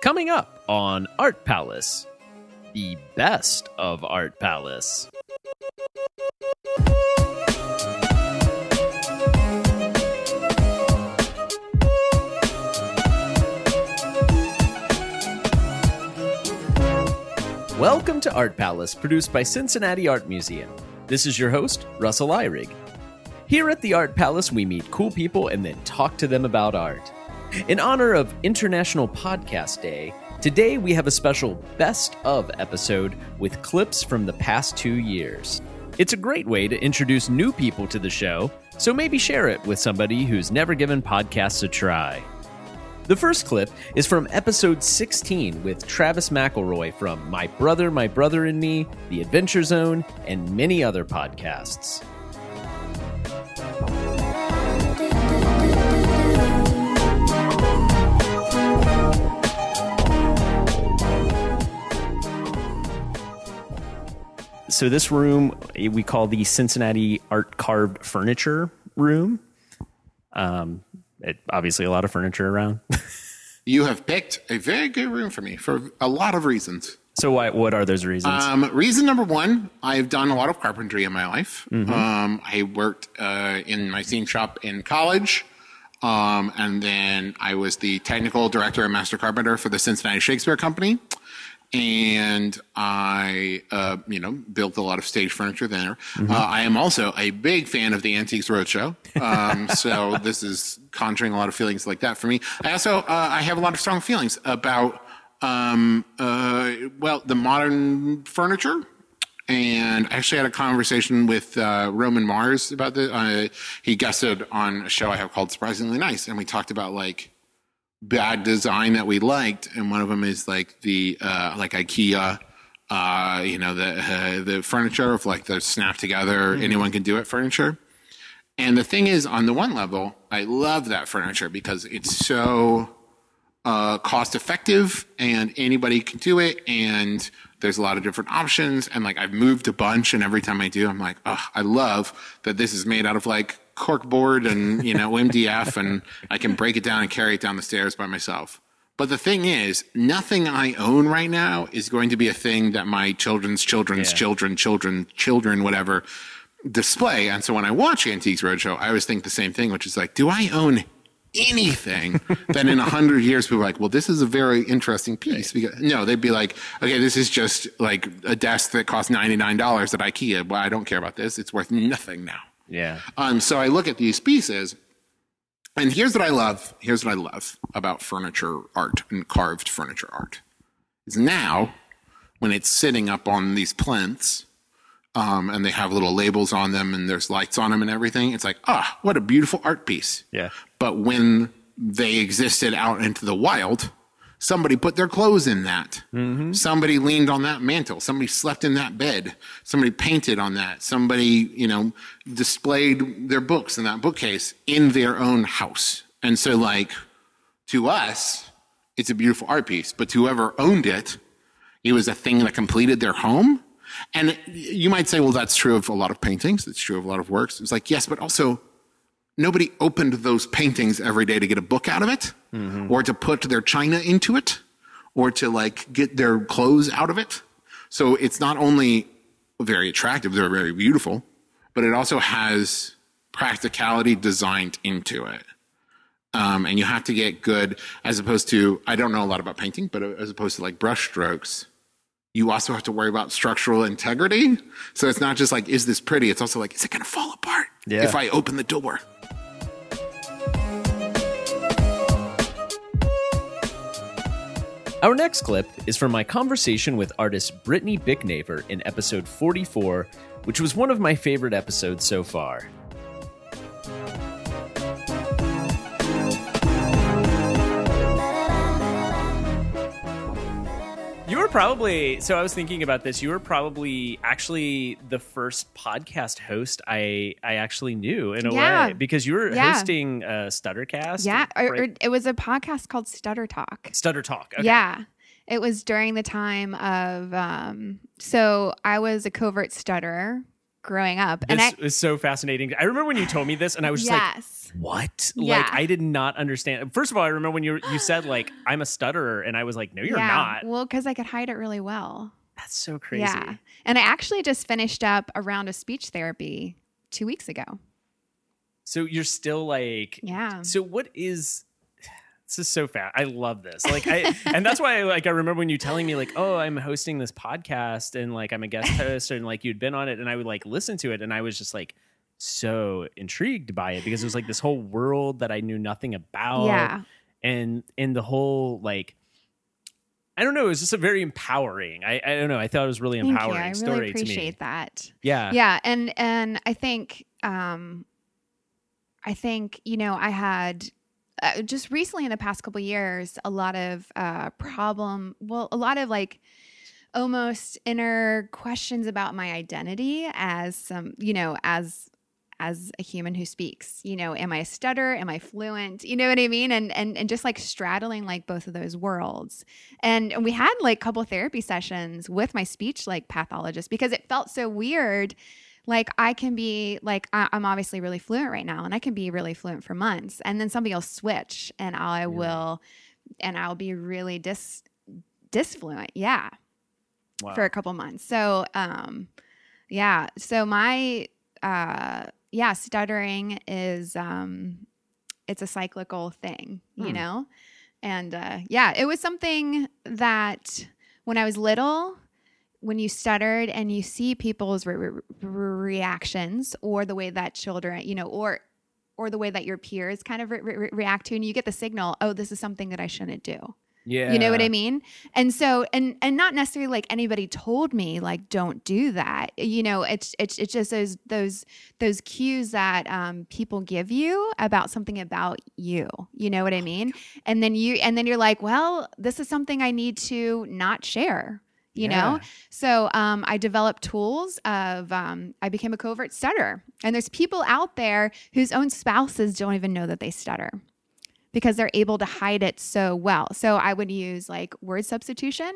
Coming up on Art Palace, the best of Art Palace. Welcome to Art Palace, produced by Cincinnati Art Museum. This is your host, Russell Ihrig. Here at the Art Palace, we meet cool people and then talk to them about art. In honor of International Podcast Day, today we have a special Best of episode with clips from the past two years. It's a great way to introduce new people to the show, so maybe share it with somebody who's never given podcasts a try. The first clip is from episode 16 with Travis McElroy from My Brother, My Brother and Me, The Adventure Zone, and many other podcasts. So, this room we call the Cincinnati Art Carved Furniture Room. Um, it, obviously, a lot of furniture around. You have picked a very good room for me for a lot of reasons. so, why, what are those reasons? Um, reason number one, I've done a lot of carpentry in my life. Um, I worked uh, in my theme shop in college. Um, and then I was the technical director and master carpenter for the Cincinnati Shakespeare Company. And I, uh, you know, built a lot of stage furniture there. Uh, I am also a big fan of the Antiques Roadshow. Um, so this is conjuring a lot of feelings like that for me. I also, uh, I have a lot of strong feelings about, um, uh, well, the modern furniture. And I actually had a conversation with uh, Roman Mars about this. Uh, he guested on a show I have called Surprisingly Nice, and we talked about like bad design that we liked, and one of them is like the uh, like IKEA, uh, you know, the uh, the furniture of like the snap together, anyone can do it furniture. And the thing is, on the one level, I love that furniture because it's so uh, cost effective and anybody can do it. And there's a lot of different options. And like I've moved a bunch, and every time I do, I'm like, oh, I love that this is made out of like cork board and you know MDF, and I can break it down and carry it down the stairs by myself. But the thing is, nothing I own right now is going to be a thing that my children's children's Yeah. children, children, children, whatever, display. And so when I watch Antiques Roadshow, I always think the same thing, which is like, do I own anything that in a hundred years people are like, well, this is a very interesting piece. Because, no, they'd be like, okay, this is just like a desk that costs $99 at IKEA. Well, I don't care about this. It's worth nothing now. Yeah. Um, so I look at these pieces, and here's what I love. Here's what I love about furniture art and carved furniture art. Is now when it's sitting up on these plinths, um, and they have little labels on them, and there's lights on them and everything. It's like, ah, what a beautiful art piece. Yeah. But when they existed out into the wild, somebody put their clothes in that. Mm-hmm. Somebody leaned on that mantle. Somebody slept in that bed. Somebody painted on that. Somebody, you know, displayed their books in that bookcase in their own house. And so, like, to us, it's a beautiful art piece, but to whoever owned it, it was a thing that completed their home. And you might say, well, that's true of a lot of paintings. That's true of a lot of works. It's like, yes, but also nobody opened those paintings every day to get a book out of it or to put their china into it or to like get their clothes out of it. So it's not only very attractive, they're very beautiful, but it also has practicality designed into it. Um, and you have to get good as opposed to, I don't know a lot about painting, but as opposed to like brush strokes, you also have to worry about structural integrity. So it's not just like, is this pretty? It's also like, is it going to fall apart Yeah. if I open the door? Our next clip is from my conversation with artist Brittany Bicknaver in episode 44, which was one of my favorite episodes so far. You were probably so I was thinking about this. You were probably actually the first podcast host I I actually knew in a Yeah. way because you were Yeah. hosting uh, Stuttercast. Yeah, or, or it was a podcast called Stutter Talk. Stutter Talk. Okay. Yeah. It was during the time of um so I was a covert stutterer growing up. and I This is so fascinating. I remember when you told me this, and I was just like, "What?" Yeah. Like I did not understand. First of all, I remember when you you said like, "I'm a stutterer," and I was like, "No, you're yeah. not." Well, because I could hide it really well. That's so crazy. Yeah. And I actually just finished up a round of speech therapy two weeks ago. So you're still like, Yeah. so what is? This is so fast. I love this. Like I, and that's why like I remember when you telling me like, oh, I'm hosting this podcast and like I'm a guest host and like you'd been on it and I would like listen to it and I was just like so intrigued by it because it was like this whole world that I knew nothing about. yeah. and and the whole like I don't know, it was just a very empowering. I, I don't know. I thought it was really empowering I story really appreciate that. Yeah. yeah and and i think um i think you know i had uh, just recently in the past couple years a lot of uh problem well a lot of like almost inner questions about my identity as some you know as as a human who speaks you know am i a stutter? Am i fluent? You know what i mean? And and and just like straddling like both of those worlds. And, and we had like couple therapy sessions with my speech like pathologist because it felt so weird like i can be like I, i'm obviously really fluent right now and i can be really fluent for months and then somebody will switch and i will and i'll be really dis disfluent yeah Wow. for a couple months. So, um, yeah. So my, uh, yeah, stuttering is, um, it's a cyclical thing, you Hmm. know? And, uh, yeah, it was something that when I was little, when you stuttered and you see people's re- re- reactions or the way that children, you know, or, or the way that your peers kind of re- re- react to, and you get the signal, oh, this is something that I shouldn't do. yeah. You know what I mean? And so and and not necessarily like anybody told me like don't do that. You know, it's it's it's just those those those cues that um people give you about something about you. You know what I mean? And then you and then you're like, well, this is something I need to not share. You know? So um, I developed tools of um, I became a covert stutter, and there's people out there whose own spouses don't even know that they stutter because they're able to hide it so well. So I would use like word substitution.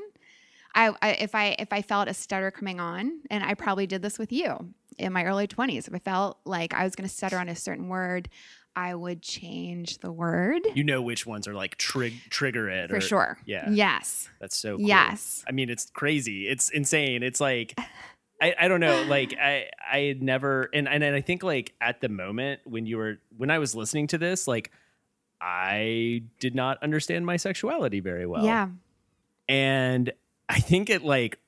I, I if I if I felt a stutter coming on, and I probably did this with you in my early 20s. If I felt like I was going to stutter on a certain word, I would change the word You know which ones are like trig- trigger it for or- sure. Yeah. Yes. That's so cool. Yes. I mean, it's crazy. It's insane. It's like I, I don't know. Like I I had never and, and and I think like at the moment when you were when I was listening to this, like I did not understand my sexuality very well. yeah. And I think it like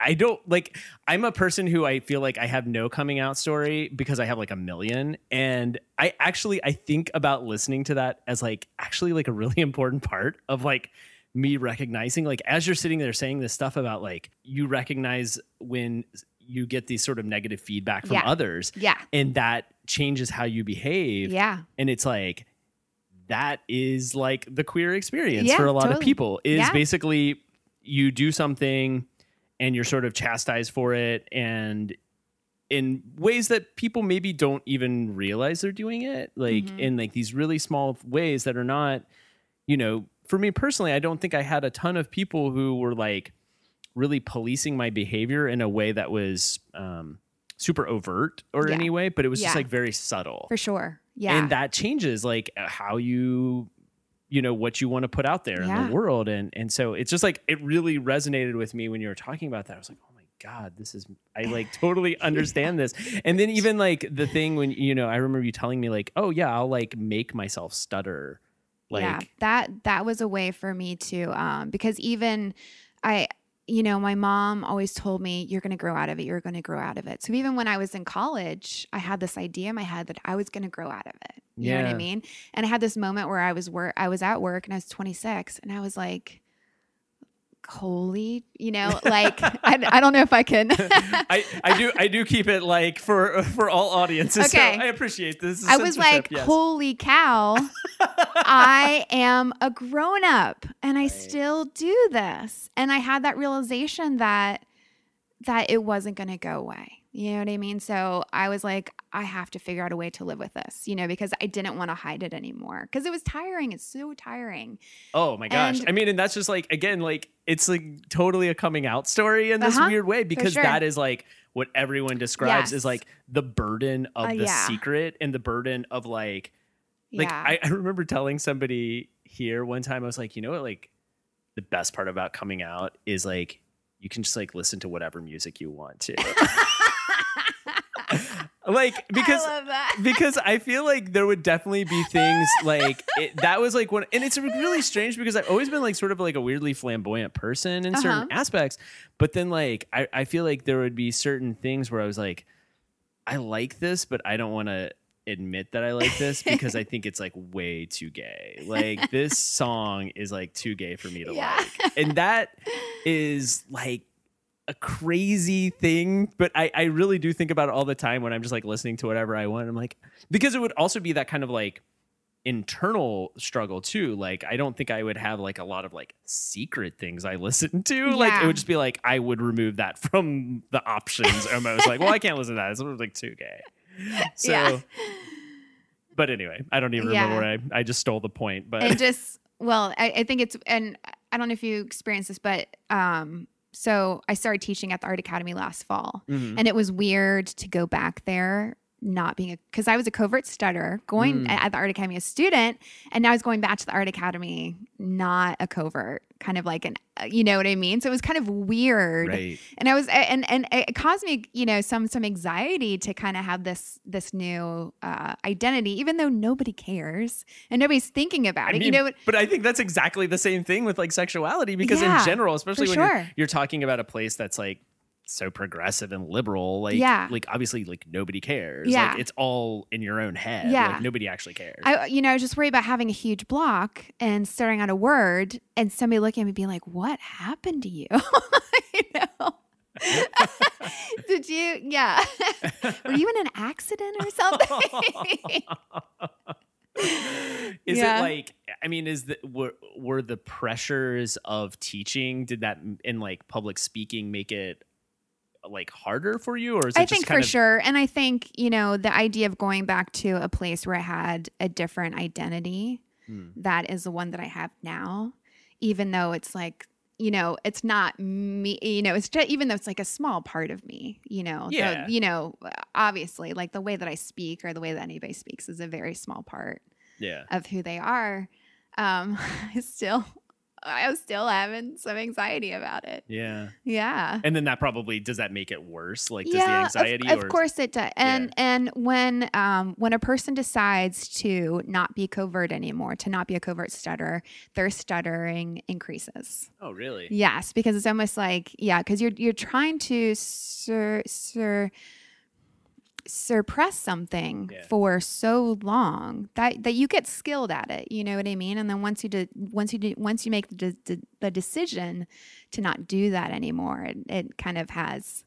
I don't like I'm a person who I feel like I have no coming out story because I have like a million and I actually I think about listening to that as like actually like a really important part of like me recognizing like as you're sitting there saying this stuff about like you recognize when you get these sort of negative feedback from Yeah. others Yeah. and that changes how you behave Yeah. and it's like that is like the queer experience Yeah, for a lot of people is Yeah. basically you do something and you're sort of chastised for it and in ways that people maybe don't even realize they're doing it like Mhm. in like these really small ways that are not you know for me personally i don't think i had a ton of people who were like really policing my behavior in a way that was um super overt or Yeah. any way but it was just like very subtle For sure. Yeah. and that changes like how you you know what you want to put out there in the world. And and so it's just like it really resonated with me when you were talking about that. I was like oh my god this is i like totally understand this. And then even like the thing when you know i remember you telling me like oh yeah i'll like make myself stutter like yeah that that was a way for me to um because even i you know my mom always told me you're going to grow out of it you're going to grow out of it so even when i was in college i had this idea in my head that i was going to grow out of it you know what i mean and i had this moment where i was work i was at work and i was 26 and i was like holy you know like I, I don't know if i can I, I do I do keep it like for for all audiences. Okay. So I appreciate this. is I was like, yes. holy cow, I am a grown up and I still do this. And I had that realization that that it wasn't going to go away. You know what I mean? So I was like, I have to figure out a way to live with this, you know, because I didn't want to hide it anymore because it was tiring. It's so tiring. Oh my gosh. And- I mean, and that's just like again, like it's like totally a coming out story in this Uh-huh, weird way because sure. that is like what everyone describes Yes. is like the burden of Uh, the yeah. secret and the burden of like like yeah. I, I remember telling somebody here one time i was like you know what like the best part about coming out is like you can just like listen to whatever music you want to like because I because I feel like there would definitely be things like it, that was like one, and it's really strange because I've always been like sort of like a weirdly flamboyant person in certain Uh-huh. aspects, but then like I, I feel like there would be certain things where I was like, I like this, but I don't want to admit that I like this because I think it's like way too gay. Like this song is like too gay for me to Yeah. like, and that is like a crazy thing, but I, I really do think about it all the time when I'm just like listening to whatever I want. I'm like, because it would also be that kind of like internal struggle too. Like, I don't think I would have like a lot of like secret things I listen to. Like, it would just be like, I would remove that from the options almost. like, well, I can't listen to that. It's like too gay. So, Yeah. but anyway, I don't even Yeah. remember where I, I just stole the point, but and just well I, I think it's and i don't know if you experienced this but um so i started teaching at the art academy last fall Mhm. and it was weird to go back there not being a because i was a covert stutterer going Mm. at the art academy a student and now i was going back to the art academy not a covert kind of like an uh, you know what i mean so it was kind of weird right. and I was and and it caused me you know some some anxiety to kind of have this this new uh, identity, even though nobody cares and nobody's thinking about I it. mean, you know, what- but I think that's exactly the same thing with like sexuality because Yeah, in general, especially when you're, you're talking about a place that's like so progressive and liberal, like Yeah. like obviously like nobody cares. Yeah. Like it's all in your own head. Yeah. Like nobody actually cares. I you know just worried about having a huge block and staring at a word and somebody looking at me being like, "What happened to you?" you know. Did you? Yeah. Were you in an accident or something? is Yeah. it like I mean, is the were, were the pressures of teaching did that in like public speaking make it like harder for you or is it I just think for of sure. And I think, you know, the idea of going back to a place where I had a different identity, Hmm. that is the one that I have now, even though it's like, you know, it's not me, you know, it's just, even though it's like a small part of me, you know, Yeah. you know, obviously like the way that I speak or the way that anybody speaks is a very small part yeah. of who they are. Um, I still, I was still having some anxiety about it. Yeah. Yeah And then that probably does that make it worse? Like does the anxiety Of, or course it does. And and when um when a person decides to not be covert anymore, to not be a covert stutterer, their stuttering increases. Oh really? Yes, because it's almost like yeah, because you're you're trying to sur, sur, suppress something Yeah. for so long that that you get skilled at it. You know what I mean? And then once you do once you do, once you make the, de- the decision to not do that anymore, it, it kind of has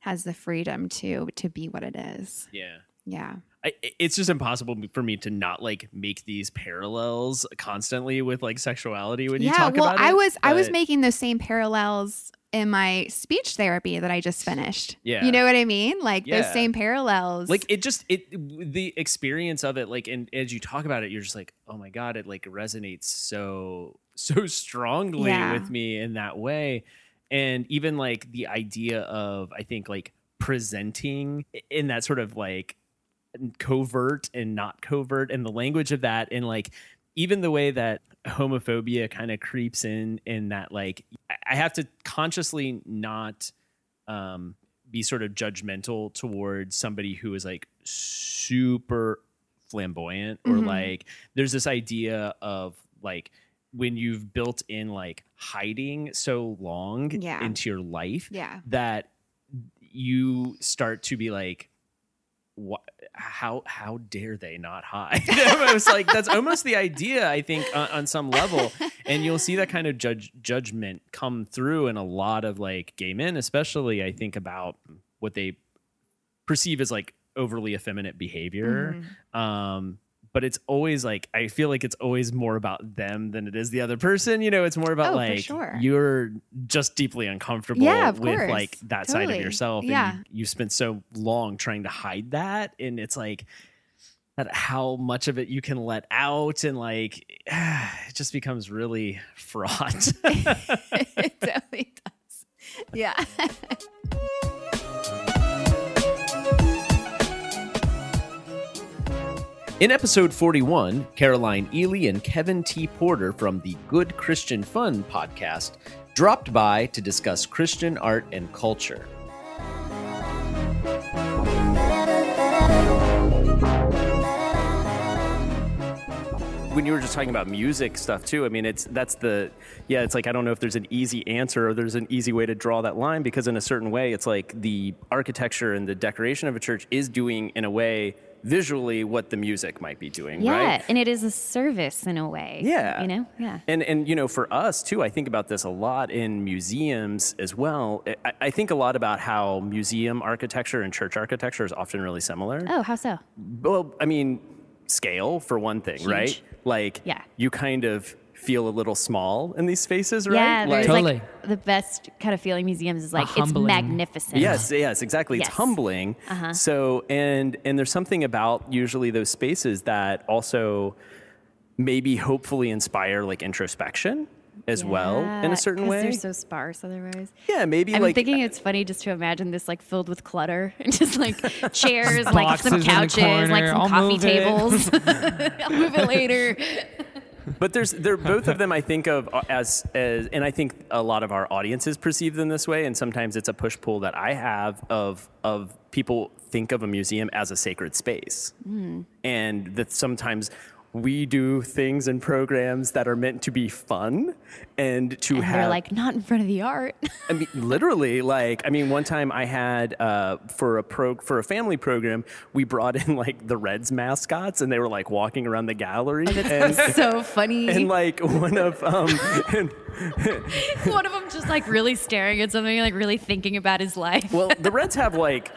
has the freedom to to be what it is. Yeah. Yeah. I, it's just impossible for me to not like make these parallels constantly with like sexuality when you talk well, about it. I was I was making those same parallels in my speech therapy that I just finished. Yeah. You know what I mean? Like those same parallels. like it just it the experience of it like and as you talk about it you're just like oh my god it like resonates so so strongly Yeah. with me in that way and even like the idea of i think like presenting in that sort of like covert and not covert and the language of that and like even the way that homophobia kind of creeps in in that like I- have to consciously not um be sort of judgmental towards somebody who is like super flamboyant or Mhm. like there's this idea of like when you've built in like hiding so long Yeah. into your life yeah. that you start to be like what how how dare they not hide? It's like that's almost the idea i think on, on some level. And you'll see that kind of judge judgment come through in a lot of like gay men especially i think about what they perceive as like overly effeminate behavior. Mhm. um but it's always like i feel like it's always more about them than it is the other person you know it's more about Oh, like sure. you're just deeply uncomfortable Yeah, with course. like that side of yourself Yeah. and you, you spent so long trying to hide that and it's like that how much of it you can let out and like it just becomes really fraught it totally does. Yeah. In episode 41, Caroline Ely and Kevin T. Porter from the Good Christian Fun podcast dropped by to discuss Christian art and culture. when you were just talking about music stuff too, I mean, it's that's the yeah. It's like I don't know if there's an easy answer or there's an easy way to draw that line because in a certain way, it's like the architecture and the decoration of a church is doing in a way visually what the music might be doing, yeah, right? and it is a service in a way. Yeah. you know, yeah. And and you know, for us too, I think about this a lot in museums as well. I, I think a lot about how museum architecture and church architecture is often really similar. Oh, how so? Well, I mean, scale for one thing, Huge. right? Like, Yeah. you kind of feel a little small in these spaces, right? Yeah, like, Totally. like the best kind of feeling museums is like it's magnificent. Yes, yes, exactly. It's humbling. Uh-huh. So, and and there's something about usually those spaces that also maybe hopefully inspire like introspection as well in a certain way. They're so sparse otherwise. yeah, maybe I'm like thinking it's funny just to imagine this like filled with clutter and just like chairs, like some in the couches, like some I'll coffee move tables. I'll move it later. But there's they're both of them I think of uh, as as and I think a lot of our audiences perceive them this way and sometimes it's a push pull that I have of of people think of a museum as a sacred space. Hmm. And that sometimes we do things and programs that are meant to be fun and to And have they're like not in front of the art. I mean, literally, like, I mean, one time I had uh, for a pro for a family program, we brought in like the Reds mascots, and they were like walking around the gallery, and, so funny. and like one of um, and, One of them just like really staring at something, like really thinking about his life. well, the Reds have like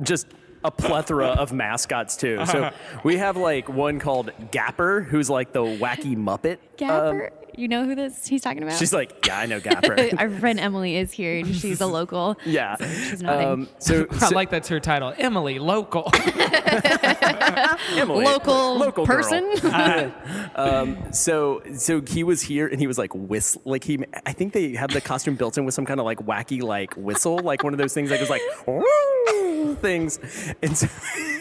just a plethora of mascots too. So we have like one called Gapper, who's like the wacky Muppet. Gapper, Um, you know who this he's talking about? she's like, yeah, I know Gapper. Our friend Emily is here, and she's a local. yeah. She's nodding. Um, so, I like that's her title, Emily Local. Emily, Local local girl. person. So so he was here and he was like whistle like he I think they had the costume built in with some kind of like wacky like whistle like one of those things that goes like things and so he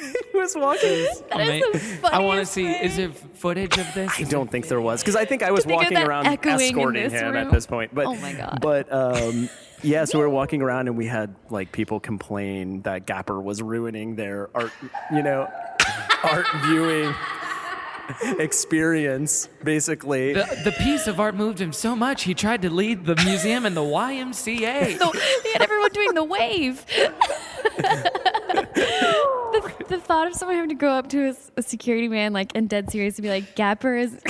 was walking. That is the I want to see. Is there footage of this? I don't think there was because I think I was think of walking that around echoing in escorting this him at room. this point. But Oh my God. But um, yeah, so we were walking around and we had like people complain that Gapper was ruining their art, you know, art viewing experience basically. The, the piece of art moved him so much he tried to lead the museum and the YMCA. they had everyone doing the wave. the, the thought of someone having to go up to a security man, like, and dead serious, and be like, "Gapper is."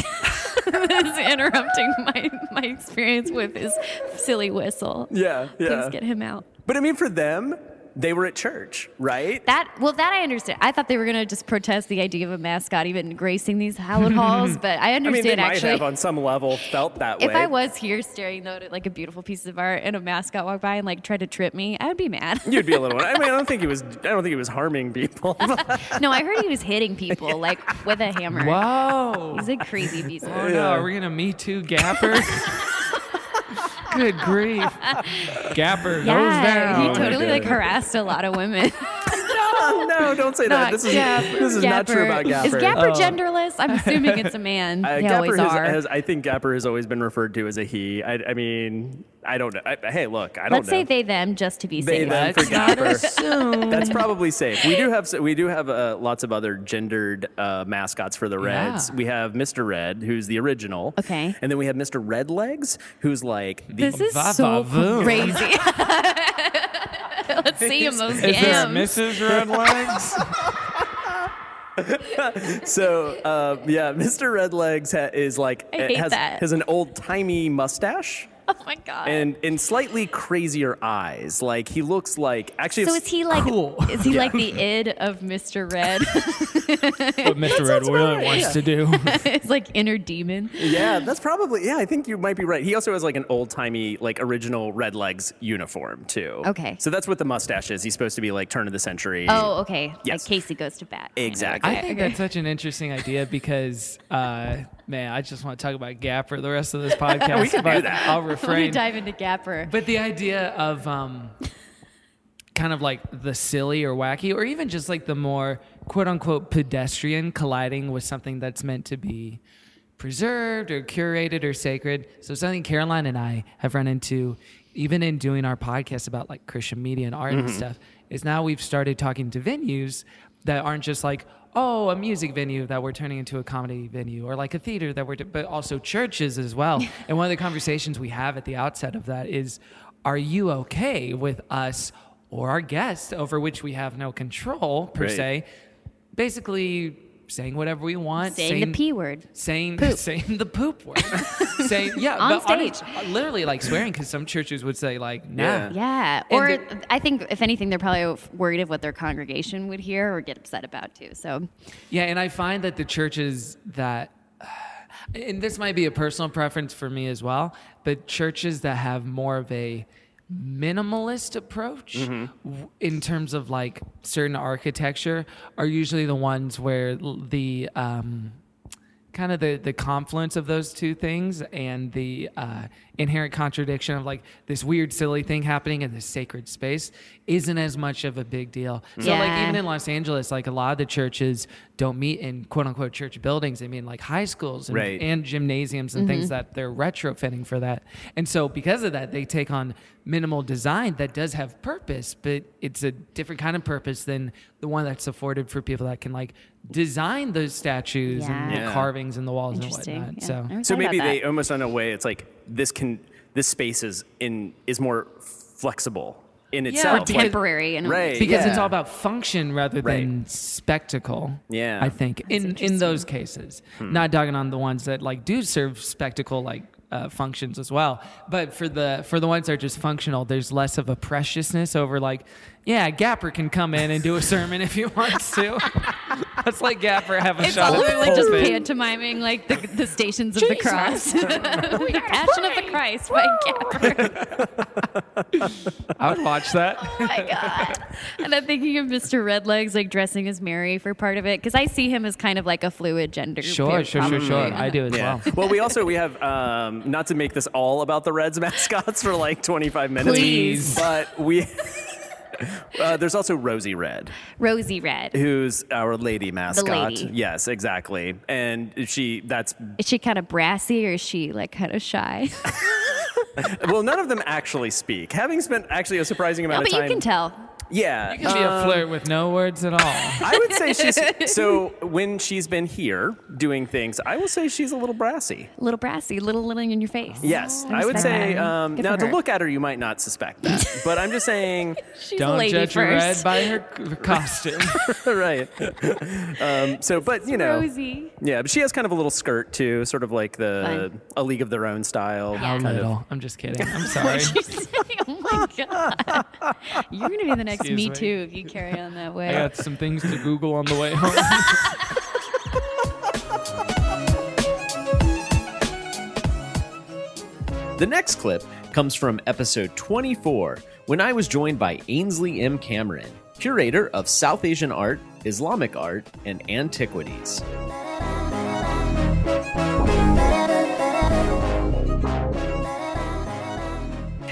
is interrupting my, my experience with his silly whistle. Yeah, yeah. Please get him out. But I mean, for them, they were at church, right? That well, that I understand. I thought they were gonna just protest the idea of a mascot even gracing these hallowed halls, but I I mean, understand they might actually. have on some level felt that if way. If I was here staring though at like a beautiful piece of art and a mascot walked by and like tried to trip me, I would be mad. You'd be a little. One. I mean, I don't think he was. I don't think he was harming people. no, I heard he was hitting people like with a hammer. Whoa. He's a crazy piece of Oh art. no, are we gonna Me Too Gapper? Good grief. Gapper goes Yeah, down. he totally like harassed a lot of women. no, don't say that. This is Gapper. this is not true about Gapper. Is Gapper. Gapper Oh. genderless? I'm assuming it's a man. Uh, they Gapper always has, are. has- I think Gapper has always been referred to as a he. I, I mean, I don't know. I, hey, look, I don't Let's know. say they them just to be They, safe. them for Let's Gapper. That's probably safe. We do have we do have uh, lots of other gendered uh, mascots for the Reds. Yeah. We have Mr. Red, who's the original. Okay. And then we have Mr. Red Legs, who's like the This is so crazy. Let's see him those Is there a. Mrs. Red Legs? so uh, yeah, Mr. Redlegs ha- is like I hate has that. has an old timey mustache. Oh my god. And and slightly crazier eyes. Like he looks like actually. so if- is he like Cool. is he like the id of Mr. Red? what Mr. Red really wants to do. it's like inner demon. Yeah, that's probably. Yeah, I think you might be right. He also has like an old timey, like original Red Legs uniform too. Okay. So that's what the mustache is. He's supposed to be like turn of the century. Oh, okay. Yes. Like Casey goes to bat. kind of. Exactly. I think okay. that's such an interesting idea because, uh, man, I just want to talk about Gapper the rest of this podcast. We can do but that. I'll refrain. dive into Gapper. But the idea of um, kind of like the silly or wacky, or even just like the more quote unquote pedestrian colliding with something that's meant to be preserved or curated or sacred. So something Caroline and I have run into even in doing our podcast about like Christian media and art and stuff is now we've started talking to venues that aren't just like oh a music venue that we're turning into a comedy venue or like a theater that we're but also churches as well. and one of the conversations we have at the outset of that is are you okay with us or our guests over which we have no control per Right. se basically saying whatever we want Saying the P word. saying saying the poop word saying yeah On but hon- stage. Uh, literally like swearing because some churches would say like nah Yeah. Yeah. Or the- I think, if anything, they're probably worried of what their congregation would hear or get upset about too. So, Yeah, and I find that the churches that, and this might be a personal preference for me as well, but churches that have more of a minimalist approach w- in terms of like certain architecture are usually the ones where the um, kind of the the confluence of those two things and the uh, inherent contradiction of like this weird silly thing happening in this sacred space isn't as much of a big deal so like even in los angeles like a lot of the churches don't meet in quote unquote church buildings they mean like high schools and, Right. and gymnasiums and things that they're retrofitting for that and so because of that they take on minimal design that does have purpose but it's a different kind of purpose than the one that's afforded for people that can like design those statues and Yeah. Yeah. carvings in the walls and whatnot Yeah. so So maybe they almost in a way it's like this can this space is in is more flexible in itself. Or Like- temporary. And Right. because it's all about function rather than Right. spectacle. Yeah. I think in in those cases, not dogging on the ones that like do serve spectacle like uh, functions as well. But for the for the ones that are just functional, there's less of a preciousness over like, yeah, Gapper can come in and do a sermon if he wants to. Let's let Gapper have a It's shot. at the literally just pulpit. pantomiming like the, the stations of the cross. the Passion of the Christ by Gapper. I would watch that. Oh my god! And I'm thinking of Mr. Redlegs like dressing as Mary for part of it because I see him as kind of like a fluid gender. Sure, pair, sure, sure, sure. probably. I do as Yeah. well. well, we also we have um, not to make this all about the Reds mascots for like 25 minutes, Please. but we. Uh, there's also Rosie Red, Rosie Red. who's our lady mascot. lady. Yes, exactly. And she that's Is she kind of brassy or is she like kind of shy? well, none of them actually speak. Having spent actually a surprising amount but of you time. can tell. Yeah, You can be a flirt with no words at all. I would say she's so when she's been here doing things. I will say she's a little brassy. A little brassy, a little little in your face. Yes, I I would respect say. that. Um, Good now, for to her. look at her, you might not suspect that, but I'm just saying. She's a Don't lady judge a red first. by her c- costume. right. Um, so, but you know, Rosie. yeah, but she has kind of a little skirt too, sort of like the Fun. a League of Their Own style. How kind of- little? I'm just kidding. I'm sorry. She's saying, oh my god, you're gonna be the next Excuse Me me. Too if you carry on that way. I got some things to Google on the way home. The next clip comes from episode 24, when I was joined by Ainsley M. Cameron, curator of South Asian art, Islamic art, and antiquities.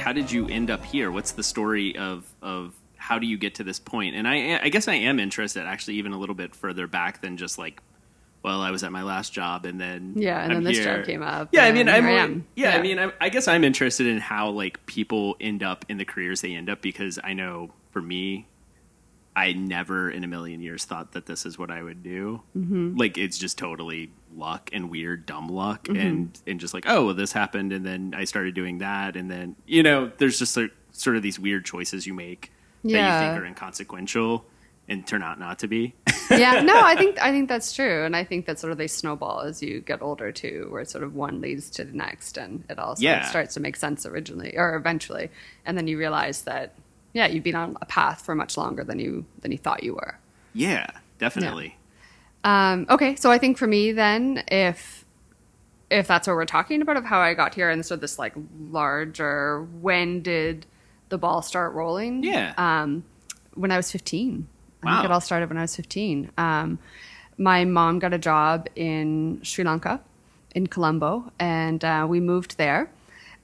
how did you end up here? What's the story of of how do you get to this point? And I I guess I am interested actually even a little bit further back than just like well I was at my last job and then Yeah, and I'm then this here. job came up. Yeah, I mean I'm I am. yeah, I mean I, I guess I'm interested in how like people end up in the careers they end up because I know for me I never in a million years thought that this is what I would do. Mm-hmm. Like it's just totally luck and weird dumb luck and and just like oh well, this happened and then I started doing that and then you know there's just sort of these weird choices you make that you Yeah. think are inconsequential and turn out not to be. yeah, no, I think I think that's true, and I think that sort of they snowball as you get older too, where sort of one leads to the next, and it all Yeah. starts to make sense originally or eventually, and then you realize that yeah, you've been on a path for much longer than you than you thought you were. yeah, definitely. Um, okay, so I think for me then, if if that's what we're talking about of how I got here and sort of this like larger, when did the ball start rolling? Yeah. Um, when I was 15. I Wow. think it all started when I was 15. Um, my mom got a job in Sri Lanka, in Colombo, and uh, we moved there.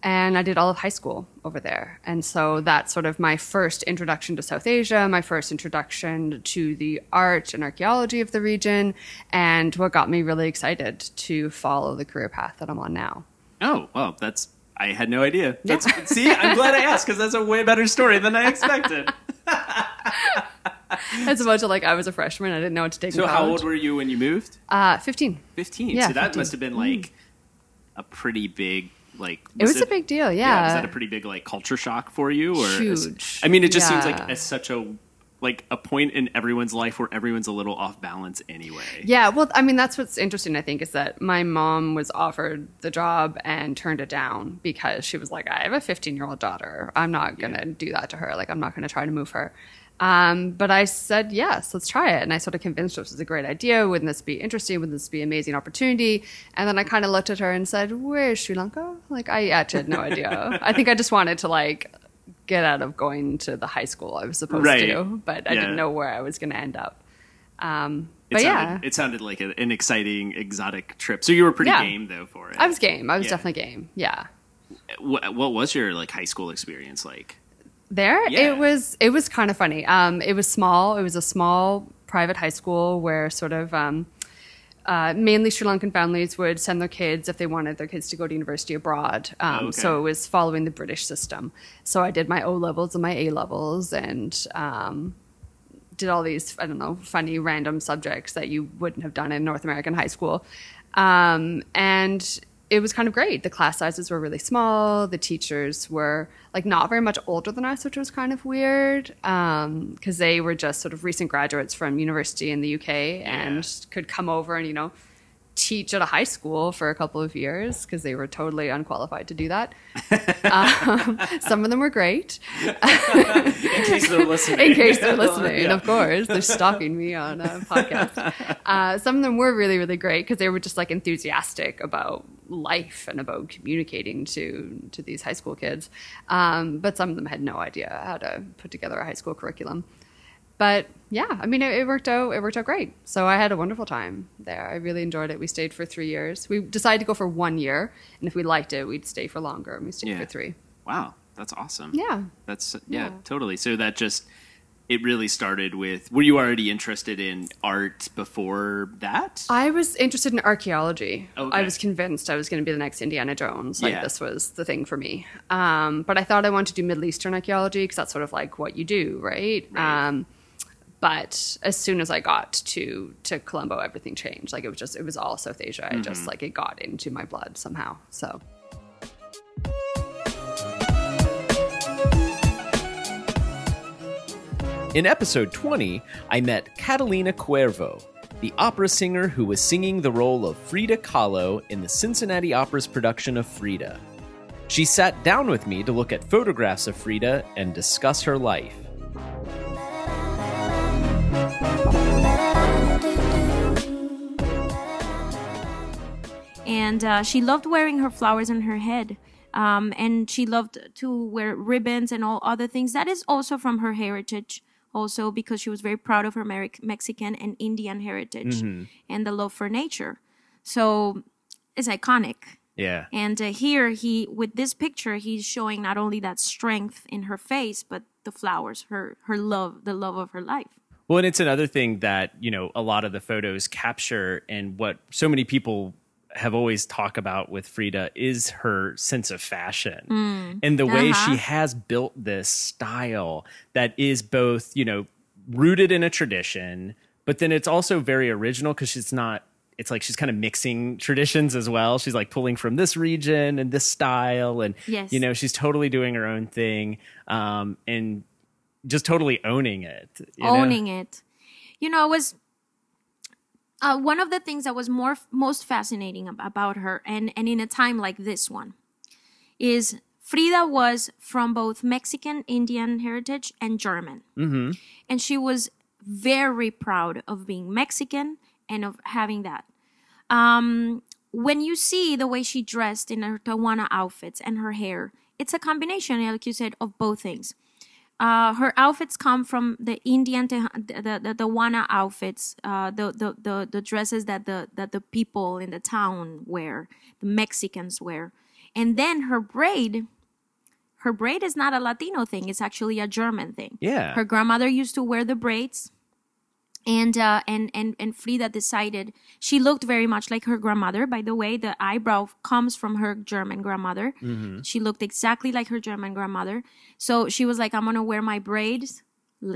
and I did all of high school over there. And so that's sort of my first introduction to South Asia, my first introduction to the art and archaeology of the region, and what got me really excited to follow the career path that I'm on now. Oh, well, that's I had no idea. That's see, I'm glad I asked because that's a way better story than I expected. As opposed to like I was a freshman, I didn't know what to take. So how old were you when you moved? Uh, 15. 15. Yeah, so that 15. must have been like a pretty big like It was a big deal, yeah. Was that a pretty big like culture shock for you or Huge. I mean it just seems like Yeah. it's such a like a point in everyone's life where everyone's a little off balance anyway. Yeah, well, I mean, that's what's interesting, I think, is that my mom was offered the job and turned it down because she was like, I have a 15 year old daughter. I'm not going to do that to her. Like, I'm not going to try to move her. Um, but I said, yes, let's try it. And I sort of convinced her this was a great idea. Wouldn't this be interesting? Wouldn't this be an amazing opportunity? And then I kind of looked at her and said, Where's Sri Lanka? Like, I actually had no idea. I think I just wanted to, like, get out of going to the high school I was supposed Right. to, but I Yeah. didn't know where I was going to end up. Um, It but sounded, yeah, it sounded like a, an exciting exotic trip. So you were pretty Yeah. game though for it. I was game. I was Yeah. definitely game. Yeah. What, what was your like high school experience like? There, it was it was kind of funny. Um, it was small. It was a small private high school where sort of um, uh, mainly Sri Lankan families would send their kids if they wanted their kids to go to university abroad. Um, okay. So it was following the British system. So I did my O levels and my A levels and. Um, did all these I don't know funny random subjects that you wouldn't have done in North American high school, um, and it was kind of great. The class sizes were really small. The teachers were like not very much older than us, which was kind of weird um, because they were just sort of recent graduates from university in the UK and could come over and you know teach at a high school for a couple of years because they were totally unqualified to do that. um, some of them were great In case they're listening. in case they're listening, of course. They're stalking me on a podcast. Uh, some of them were really, really great because they were just like enthusiastic about life and about communicating to to these high school kids. Um, but some of them had no idea how to put together a high school curriculum. But yeah, I mean, it, it worked out. It worked out great. So I had a wonderful time there. I really enjoyed it. We stayed for three years. We decided to go for one year, and if we liked it, we'd stay for longer. And we stayed Yeah. for three. Wow, that's awesome. Yeah. That's yeah, Yeah. totally. So that just it really started with were you already interested in art before that? I was interested in archaeology. Okay. I was convinced I was going to be the next Indiana Jones. Like Yeah. this was the thing for me. Um, but I thought I wanted to do Middle Eastern archaeology because that's sort of like what you do, right? Right. Um, but as soon as I got to to Colombo, everything changed. Like it was just it was all South Asia. I Mm-hmm. just like it got into my blood somehow. So In episode 20, I met Catalina Cuervo, the opera singer who was singing the role of Frida Kahlo in the Cincinnati Opera's production of Frida. She sat down with me to look at photographs of Frida and discuss her life. And uh, she loved wearing her flowers on her head. Um, and she loved to wear ribbons and all other things. That is also from her heritage also because she was very proud of her Meric- mexican and indian heritage and the love for nature. So it's iconic. Yeah. and uh, here he with this picture he's showing not only that strength in her face but the flowers her her love the love of her life. Well, and it's another thing that, you know, a lot of the photos capture and what so many people have always talked about with Frida is her sense of fashion and the way she has built this style that is both, you know, rooted in a tradition, but then it's also very original because she's not it's like she's kind of mixing traditions as well. She's like pulling from this region and this style and Yes. you know, she's totally doing her own thing um and just totally owning it. you know? owning it. You know, it was uh, one of the things that was more most fascinating about her, and and in a time like this one, is Frida was from both Mexican, Indian heritage, and German, mm-hmm. and she was very proud of being Mexican and of having that. Um, when you see the way she dressed in her Tehuana outfits and her hair, it's a combination, like you said, of both things uh, her outfits come from the Indian, the the, the Wana outfits, uh, the, the the the dresses that the that the people in the town wear, the Mexicans wear, And then her braid, her braid is not a Latino thing. It's actually a German thing. Yeah. Her grandmother used to wear the braids. And uh, and and and Frida decided she looked very much like her grandmother. By the way, the eyebrow comes from her German grandmother. She looked exactly like her German grandmother. So she was like, "I'm gonna wear my braids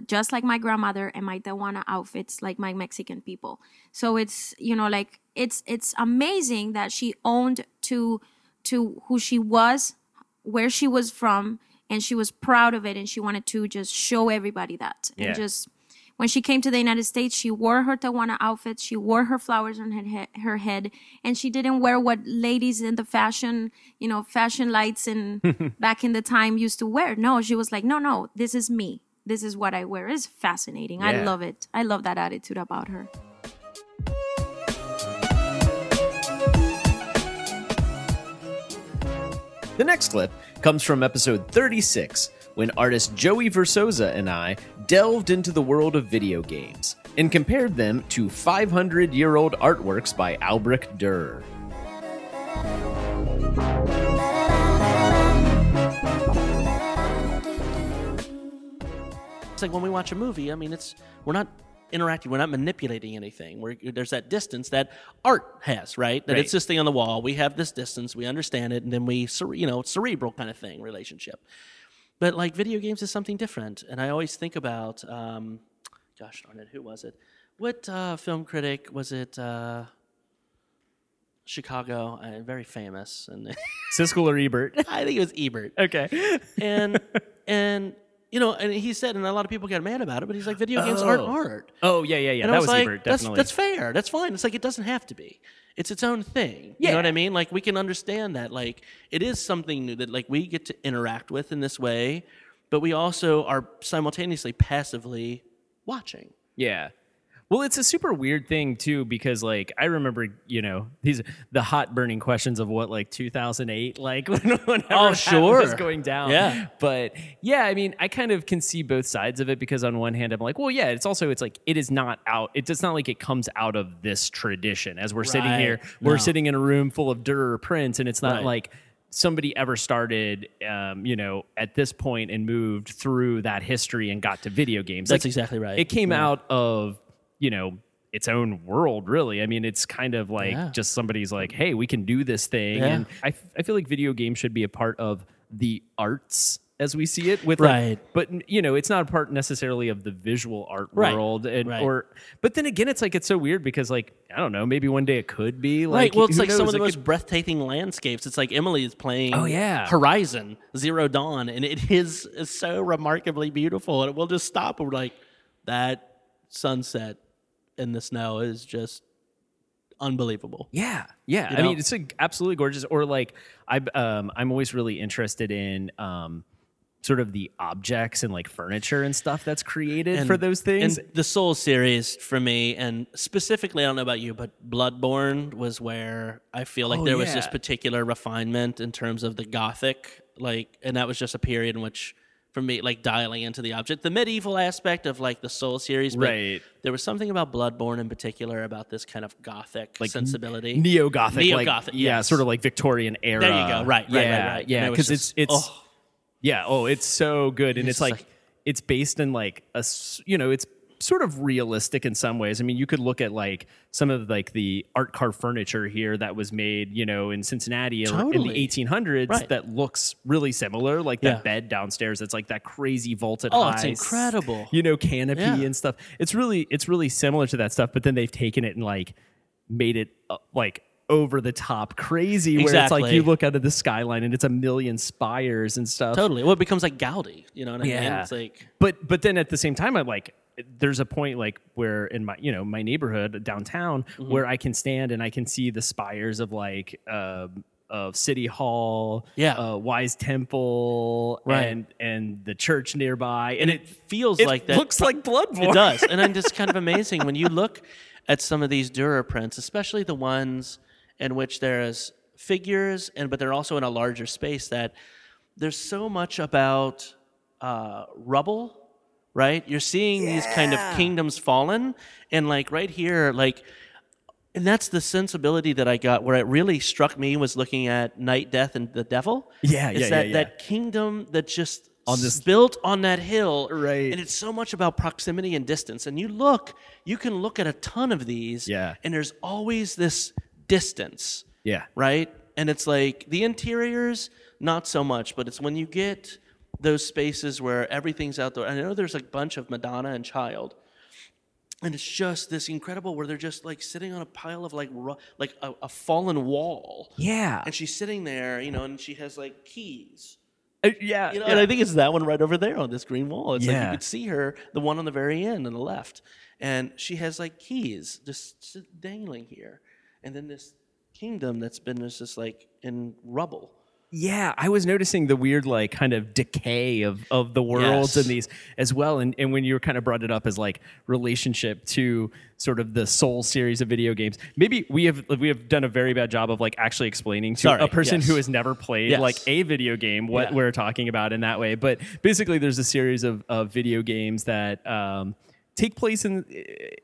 just like my grandmother and my Tehuana outfits like my Mexican people." So it's you know like it's it's amazing that she owned to to who she was, where she was from, and she was proud of it, and she wanted to just show everybody that Yeah. and just when she came to the United States, she wore her Tehuana outfit. She wore her flowers on her, he- her head, and she didn't wear what ladies in the fashion, you know, fashion lights and back in the time used to wear. No, she was like, no, no, this is me. This is what I wear. It's fascinating. I love it. I love that attitude about her. The next clip comes from episode 36, when artist Joey Versosa and I delved into the world of video games and compared them to 500 year old artworks by Albrecht Dürer. It's like when we watch a movie. I mean, it's we're not interacting, we're not manipulating anything. We're, there's that distance that art has, right? That Right. it's this thing on the wall. We have this distance, we understand it, and then we, cere- you know, cerebral kind of thing relationship. But like video games is something different, and I always think about, um, gosh darn it, who was it? What uh, film critic was it? Uh, Chicago, uh, very famous, and Siskel or Ebert. I think it was Ebert okay. and and you know, and he said, and a lot of people got mad about it, but he's like, video games aren't Oh. art. Oh, yeah, yeah, yeah. And I was, was like, Ebert, that's definitely. that's fair. That's fine. It's like it doesn't have to be. It's its own thing. Yeah. You know what I mean? Like we can understand that. Like it is something new that like we get to interact with in this way, but we also are simultaneously passively watching. Yeah. Well, it's a super weird thing too because like I remember, you know, these the hot burning questions of what like 2008 like when Oh, sure. was going down. Yeah. But yeah, I mean, I kind of can see both sides of it because on one hand I'm like, well, yeah, it's also it's like it is not out it does not like it comes out of this tradition as we're sitting here, we're No. sitting in a room full of Dürer prints and it's not Right. like somebody ever started um, you know at this point and moved through that history and got to video games That's exactly right. it came out of you know its own world really i mean it's kind of like Yeah. just somebody's like hey we can do this thing Yeah. and I, f- I feel like video games should be a part of the arts as we see it with like- Right. but you know it's not a part necessarily of the visual art Right. world and Right. or but then again it's like it's so weird because like i don't know maybe one day it could be like right. Well, it's like some knows? of the It most could- breathtaking landscapes. It's like Emily is playing Oh, yeah. Horizon Zero Dawn, and it is, is so remarkably beautiful. And we'll just stop and we're like, that sunset in the snow is just unbelievable. Yeah, yeah. You I mean, it's like absolutely gorgeous. Or like, I um, I'm always really interested in um, sort of the objects and like furniture and stuff that's created for those things. And the Soul series for me, and specifically, I don't know about you, but Bloodborne was where I feel like Oh, there was this particular refinement in terms of the Gothic, like, and that was just a period in which, for me, like dialing into the object, the medieval aspect of like the Soul series, but Right. There was something about Bloodborne in particular about this kind of Gothic like sensibility, neo gothic, Neo-Gothic, like, yeah, sort of like Victorian era. There you go. Right, right, yeah, right, right. And yeah. it Because it's it's oh. yeah. Oh, it's so good, and It's it's, like, like- it's based in like a you know it's sort of realistic in some ways. I mean, you could look at like some of like the art car furniture here that was made, you know, in Cincinnati or in the 1800s Right. that looks really similar, like Yeah. that bed downstairs. It's like that crazy vaulted. Oh, it's incredible. You know, canopy Yeah. and stuff. It's really it's really similar to that stuff, but then they've taken it and like made it uh, like over the top crazy where it's like you look out of the skyline and it's a million spires and stuff totally. Well, it becomes like Gaudi. You know what I mean? Yeah. It's like but but then at the same time i'm like there's a point like where in my you know my neighborhood downtown Mm-hmm. where i can stand and i can see the spires of like um of city hall Yeah. uh, wise temple Right. and and the church nearby and, it feels it like that. It looks like bloodborne It does, and I'm just kind of amazing when you look at some of these Dürer prints, especially the ones in which there's figures, and but they're also in a larger space. That there's so much about uh, rubble, right? You're seeing these kind of kingdoms fallen, and like right here, like and that's the sensibility that I got. Where it really struck me was looking at Knight, Death, and the Devil. Yeah, it's yeah, that yeah, yeah. that kingdom that just On this- built on that hill, Right. And it's so much about proximity and distance. And you look, you can look at a ton of these, Yeah. and there's always this distance, Yeah. right? And it's like the interiors, not so much, but it's when you get those spaces where everything's outdoor. I know there's a bunch of Madonna and Child, and it's just this incredible where they're just like sitting on a pile of like ru- like a, a fallen wall, Yeah. and she's sitting there, you know, and she has like keys. Uh, yeah. You know, and I think it's that one right over there on this green wall. It's like Yeah. you could see her, the one on the very end on the left, and she has like keys just dangling here, and then this kingdom that's been just, like in rubble. Yeah, I was noticing the weird like kind of decay of of the worlds Yes. in these as well. And and when you were kind of brought it up as like relationship to sort of the soul series of video games, maybe we have we have done a very bad job of like actually explaining to Sorry, a person yes. who has never played Yes. like a video game what Yeah. we're talking about in that way. But basically, there's a series of of video games that. Um, Take place in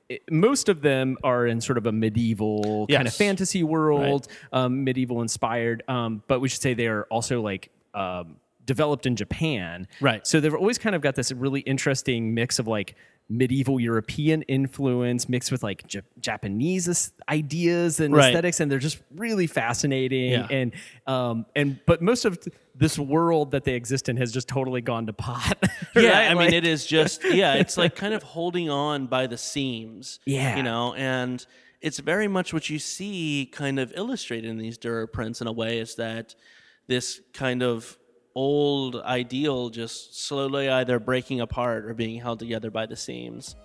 eh, most of them are in sort of a medieval kind of fantasy world, um, medieval inspired. Um, but we should say they are also like um, developed in Japan. Right. So they've always kind of got this really interesting mix of like medieval European influence mixed with like J- Japanese ideas and Right. aesthetics, and they're just really fascinating. Yeah. And um, and but most of this world that they exist in has just totally gone to pot. Yeah, right? I mean, it is just yeah, it's like kind of holding on by the seams. Yeah. you know, and it's very much what you see kind of illustrated in these Dürer prints in a way is that this kind of old ideal just slowly either breaking apart or being held together by the seams.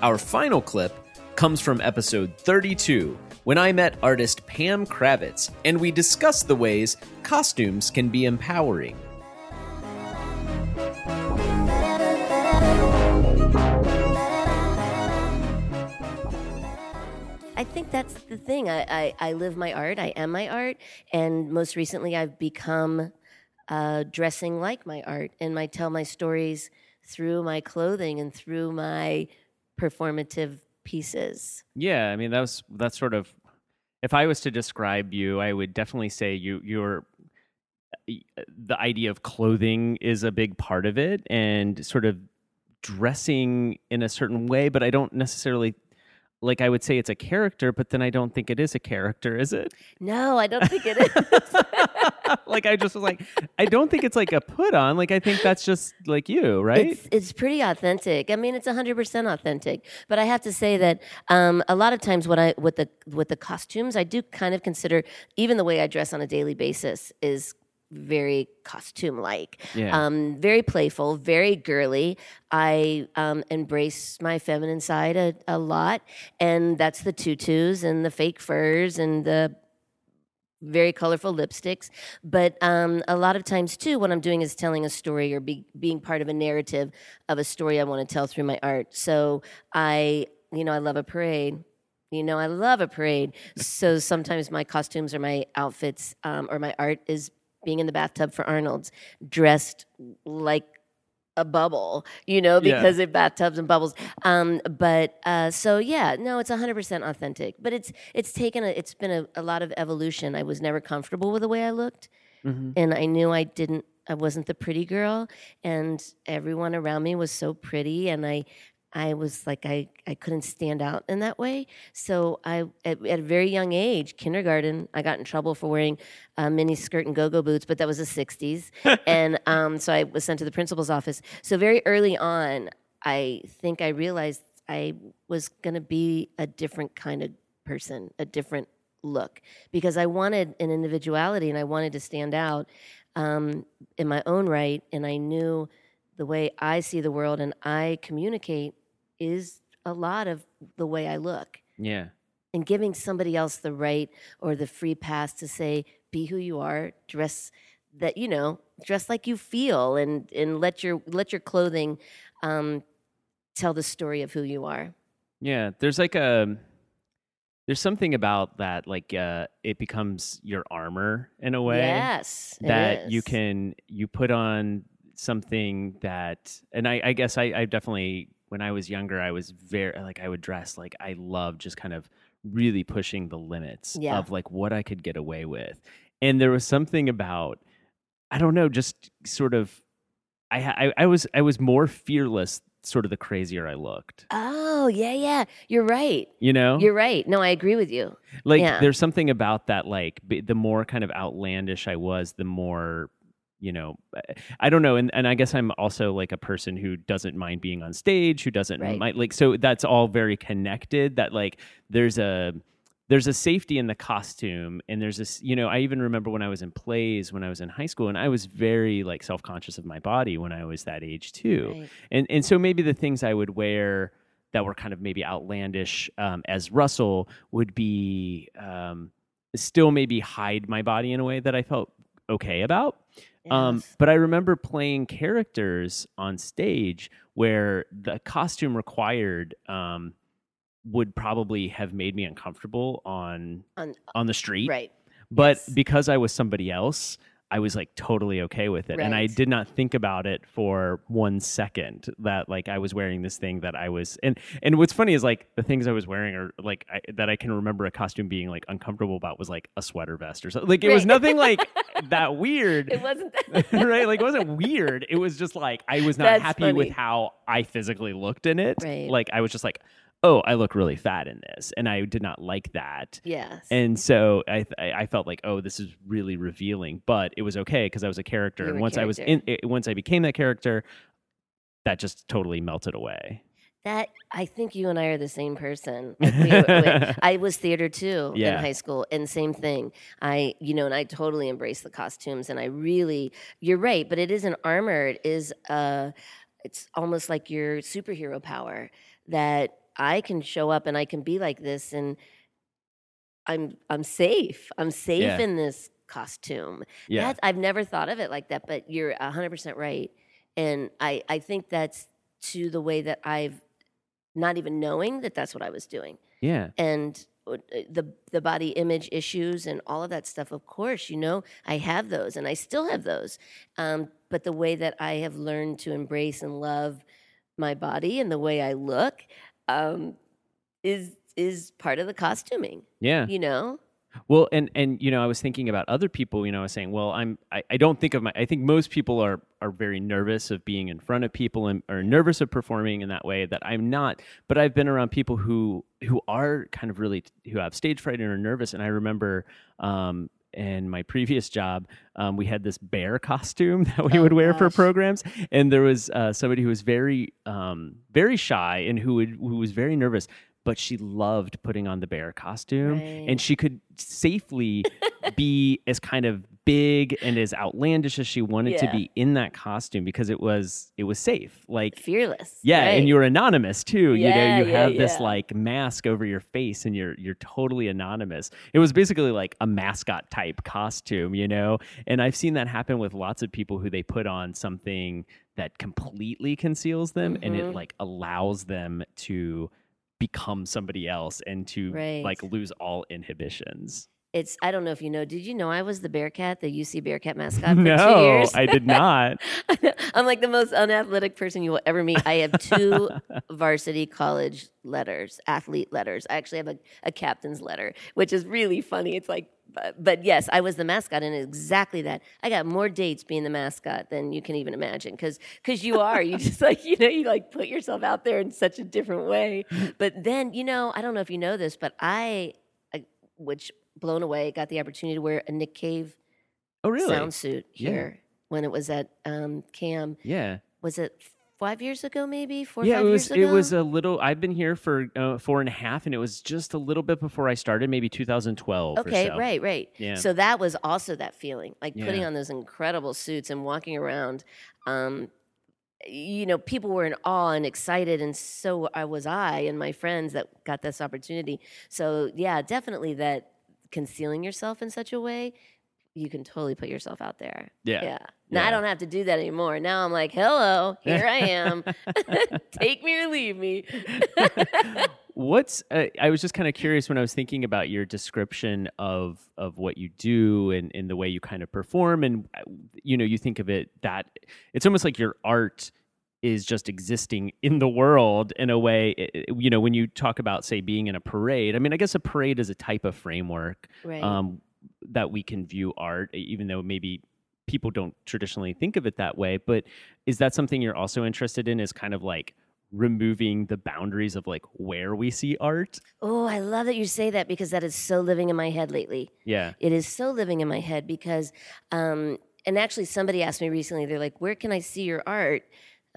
Our final clip comes from episode 32, when I met artist Pam Kravitz, and we discussed the ways costumes can be empowering. Think that's the thing. I, I, I live my art. I am my art. And most recently, I've become uh, dressing like my art. And I tell my stories through my clothing and through my performative pieces. Yeah, I mean that was that's sort of if I was to describe you, I would definitely say you you're the idea of clothing is a big part of it and sort of dressing in a certain way, but I don't necessarily like I would say it's a character, but then I don't think it is a character, is it? No, I don't think it is. like I just was like I don't think it's like a put on. Like I think that's just like you, right? It's it's pretty authentic. I mean, it's hundred percent authentic. But I have to say that um, a lot of times when I with the with the costumes, I do kind of consider even the way I dress on a daily basis is very costume like. Yeah. Um, very playful, very girly. I um, embrace my feminine side a, a lot, and that's the tutus and the fake furs and the very colorful lipsticks. But um, a lot of times, too, what I'm doing is telling a story or be, being part of a narrative of a story I want to tell through my art. So I, you know, I love a parade. You know, I love a parade. So sometimes my costumes or my outfits um, or my art is being in the bathtub for Arnold's, dressed like a bubble, you know, Yeah. because it bathtubs and bubbles. Um, but uh, so yeah, no, it's hundred percent authentic. But it's it's taken a it's been a, a lot of evolution. I was never comfortable with the way I looked, and I knew I didn't. I wasn't the pretty girl, and everyone around me was so pretty, and I. I was like I, I couldn't stand out in that way. So I at, at a very young age, kindergarten, I got in trouble for wearing a mini skirt and go-go boots, but that was the '60s, and um, so I was sent to the principal's office. So very early on, I think I realized I was going to be a different kind of person, a different look, because I wanted an individuality and I wanted to stand out um, in my own right, and I knew the way I see the world and I communicate is a lot of the way I look. Yeah. and giving somebody else the right or the free pass to say be who you are dress that you know dress like you feel and and let your let your clothing um tell the story of who you are. Yeah, there's like a there's something about that like uh it becomes your armor in a way yes that you can you put on something that, and I, I guess I, I definitely when I was younger, I was very like I would dress like I loved just kind of really pushing the limits Yeah. of like what I could get away with, and there was something about I don't know, just sort of I I, I was I was more fearless, sort of the crazier I looked, Oh, yeah, yeah. You're right. you know. You're right. No, I agree with you. like yeah. there's something about that like the more kind of outlandish i was the more you know I- i don't know and, and i guess i'm also like a person who doesn't mind being on stage who doesn't Right. mind like so that's all very connected that like there's a there's a safety in the costume and there's this you know i even remember when i was in plays when i was in high school and i was very like self-conscious of my body when i was that age too Right. and and so maybe the things I would wear that were kind of maybe outlandish um, as Russell would be um, still maybe hide my body in a way that I felt okay about. Um, but I remember playing characters on stage where the costume required um, would probably have made me uncomfortable on On- on the street. Right. But Yes. because I was somebody else, I was like totally okay with it. And I did not think about it for one second that like I was wearing this thing that I was and and what's funny is like the things I was wearing are like I, that I can remember a costume being like uncomfortable about was like a sweater vest or something. Like it was nothing like that weird. It wasn't right? Like it wasn't weird. It was just like I was not That's happy with how I physically looked in it. Right. Like I was just like, oh, I look really fat in this. And I did not like that. Yes. And so I, I felt like, oh, this is really revealing, but it was okay because I was a character, You and a once I was in, it, once I became that character, that just totally melted away. That I think you and I are the same person. Like we, we- I was theater too Yeah. in high school, and same thing. I, you know, and I totally embrace the costumes, and I really, you're right, but it is an armor. It is, uh, it's almost like your superhero power that I can show up and I can be like this, and I'm, I'm safe. I'm safe Yeah. in this costume. Yeah. That's, I've never thought of it like that, but you're 100% right. And I, I think that's to the way that I've not even knowing that that's what I was doing. Yeah. And uh, the the body image issues and all of that stuff, of course, you know, I have those and I still have those. Um, but the way that I have learned to embrace and love my body and the way I look um, is is part of the costuming, Yeah. you know? Well, and and you know, I was thinking about other people. You know, I was saying, well, I'm I, I don't think of my. I think most people are are very nervous of being in front of people and are nervous of performing in that way. That I'm not. But I've been around people who who are kind of really who have stage fright and are nervous. And I remember. Um, in my previous job, um, we had this bear costume that we Oh, would wear for programs, and there was uh, somebody who was very, um, very shy and who would, who was very nervous, but she loved putting on the bear costume, Right. and she could safely be as kind of big and as outlandish as she wanted to be in that costume because it was it was safe. Like Fearless. yeah, right. and you're anonymous too. you know, Yeah, you yeah, have this like mask over your face and you're you're totally anonymous. It was basically like a mascot type costume, you know? And I've seen that happen with lots of people who they put on something that completely conceals them and it Mhm. like allows them to become somebody else and to Right. like lose all inhibitions. It's I don't know if you know. Did you know I was the Bearcat, the UC Bearcat mascot for two no, years? I did not. I'm like the most unathletic person you will ever meet. I have two varsity college letters, athlete letters. I actually have a, a captain's letter, which is really funny. It's like, but, but yes, I was the mascot, and exactly that. I got more dates being the mascot than you can even imagine, because because you are. You just like you know you like put yourself out there in such a different way. But then you know I don't know if you know this, but I, I which blown away got the opportunity to wear a Nick Cave Oh really? sound suit Yeah. here when it was at um, Cam yeah. was it five years ago maybe four yeah, five it was. years ago It was a little. I've been here for uh, four and a half, and it was just a little bit before I started, maybe 2012. or okay so. right right Yeah. so that was also that feeling like putting on those incredible suits and walking around um you know people were in awe and excited and so i was i and my friends that got this opportunity so yeah definitely that concealing yourself in such a way you can totally put yourself out there. Yeah. yeah. Now i don't have to do that anymore. Now i'm like hello here i am. Take me or leave me. What's uh, I was just kind of curious when I was thinking about your description of of what you do and, and the way you kind of perform, and uh, you know, you think of it that it's almost like your art is just existing in the world in a way. i- i- You know, when you talk about say being in a parade, I mean, I guess a parade is a type of framework Right. um, that we can view art, even though maybe people don't traditionally think of it that way. But is that something you're also interested in? Is kind of like removing the boundaries of like where we see art? Oh, I love that you say that because that is so living in my head lately. Yeah. It is so living in my head because, um, and actually, somebody asked me recently, they're like, Where can I see your art?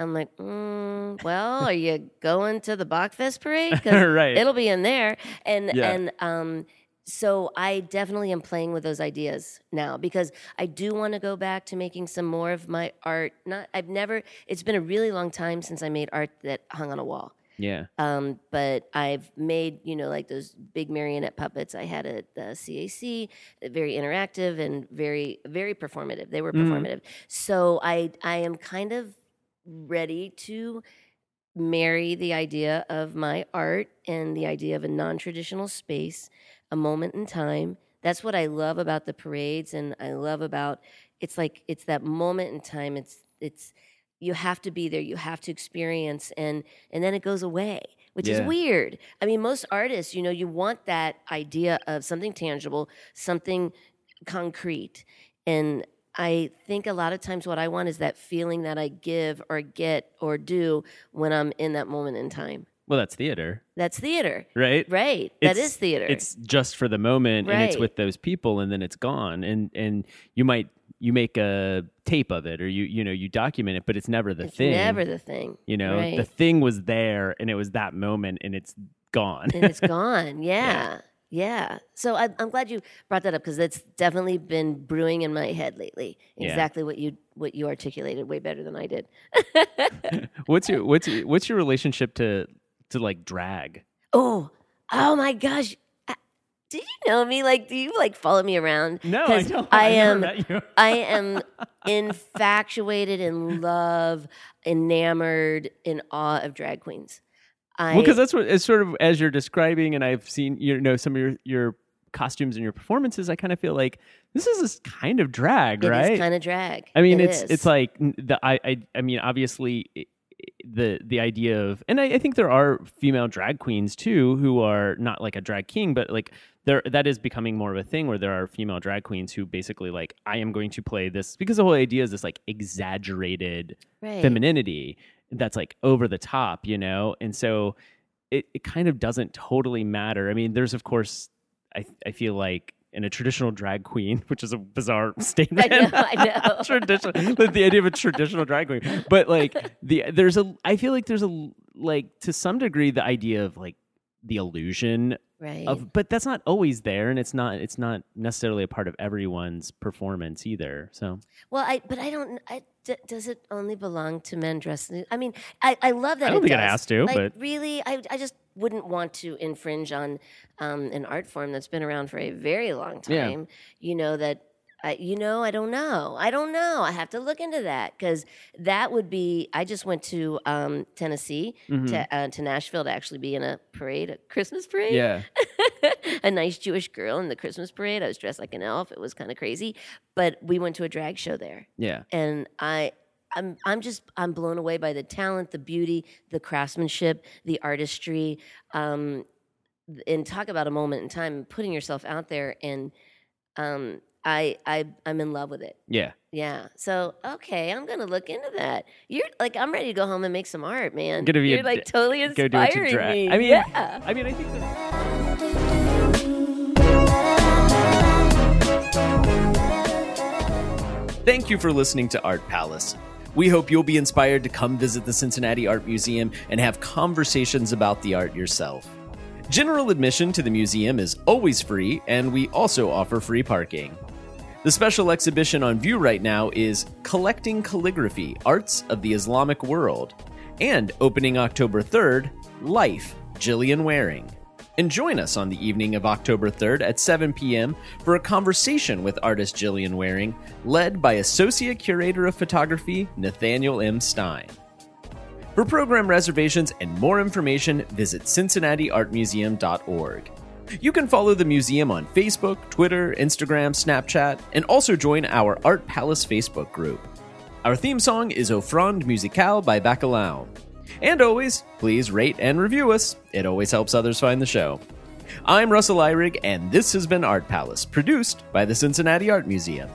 I'm like, mm, Well, are you going to the Bockfest parade? Right. It'll be in there. And, Yeah. and, um, so I definitely am playing with those ideas now because I do want to go back to making some more of my art. Not, I've never. It's been a really long time since I made art that hung on a wall. Yeah. Um, but I've made, you know, like those big marionette puppets I had at the CAC, uh, very interactive and very, very performative. They were performative. So I, I am kind of ready to marry the idea of my art and the idea of a non-traditional space, a moment in time. That's what I love about the parades, and I love about it's like it's that moment in time. It's it's you have to be there you have to experience and and then it goes away which Yeah. is weird i mean most artists you know you want that idea of something tangible something concrete and i think a lot of times what i want is that feeling that i give or get or do when i'm in that moment in time Well, that's theater, that's theater right? right that It's- is theater It's just for the moment, and it's with those people, and then it's gone. And and you might you make a tape of it, or you you know you document it, but it's never the it's thing. never the thing You know, right. the thing was there, and it was that moment, and it's gone. and it's gone. Yeah. Yeah. So I, I'm glad you brought that up because it's definitely been brewing in my head lately. Yeah. Exactly what you what you articulated way better than I did. what's your what's your, what's your relationship to to like drag? oh, oh my gosh. Uh, Did you know me? Like, do you like follow me around? No, I don't. I never am. I am infatuated in love, enamored, in awe of drag queens. I, Well, because that's what it's sort of as you're describing, and I've seen you know some of your your costumes and your performances. I kind of feel like this is this kind of drag, it right? kind of drag. I mean, It it's is. it's like the I I I mean, obviously the the idea of, and I, I think there are female drag queens too who are not like a drag king, but like there that is becoming more of a thing where there are female drag queens who basically like I am going to play this because the whole idea is this like exaggerated Right. femininity that's like over the top, you know, and so it it kind of doesn't totally matter. I mean, there's of course I I feel like in a traditional drag queen, which is a bizarre statement. know, I know. traditional, the idea of a traditional drag queen, but like the there's a I feel like there's a like to some degree the idea of like the illusion right. of, but that's not always there, and it's not it's not necessarily a part of everyone's performance either. So Well, I but I don't. I, d- does it only belong to men dressed? in- I mean, I, I love that. I don't it think it has to, Like, but- really, I I just wouldn't want to infringe on um, an art form that's been around for a very long Yeah. time. You know that. I, you know, I don't know. I don't know. I have to look into that because that would be. I just went to um, Tennessee Mm-hmm. to uh, to Nashville to actually be in a parade, a Christmas parade yeah, a nice Jewish girl in the Christmas parade. I was dressed like an elf. It was kind of crazy, but we went to a drag show there, yeah, and I. I'm I'm just I'm blown away by the talent, the beauty, the craftsmanship, the artistry, um, and talk about a moment in time, putting yourself out there, and um, I I I'm in love with it. yeah. Yeah. So okay, I'm gonna look into that. You're like I'm ready to go home and make some art, man. Gonna be a You're like d- totally Go do it to inspiring me. I mean, yeah. I mean, I think that. Thank you for listening to Art Palace. We hope you'll be inspired to come visit the Cincinnati Art Museum and have conversations about the art yourself. General admission to the museum is always free, and we also offer free parking. The special exhibition on view right now is Collecting Calligraphy Arts of the Islamic World, and opening October 3rd, Life, Gillian Wearing. And join us on the evening of October 3rd at 7 p.m. for a conversation with artist Gillian Wearing, led by Associate Curator of Photography Nathaniel M. Stein. For program reservations and more information, visit cincinnatiartmuseum.org. You can follow the museum on Facebook, Twitter, Instagram, Snapchat, and also join our Art Palace Facebook group. Our theme song is Offrande Musicale by Bacalao. And always, please rate and review us. It always helps others find the show. I'm Russell Ihrig, and this has been Art Palace, produced by the Cincinnati Art Museum.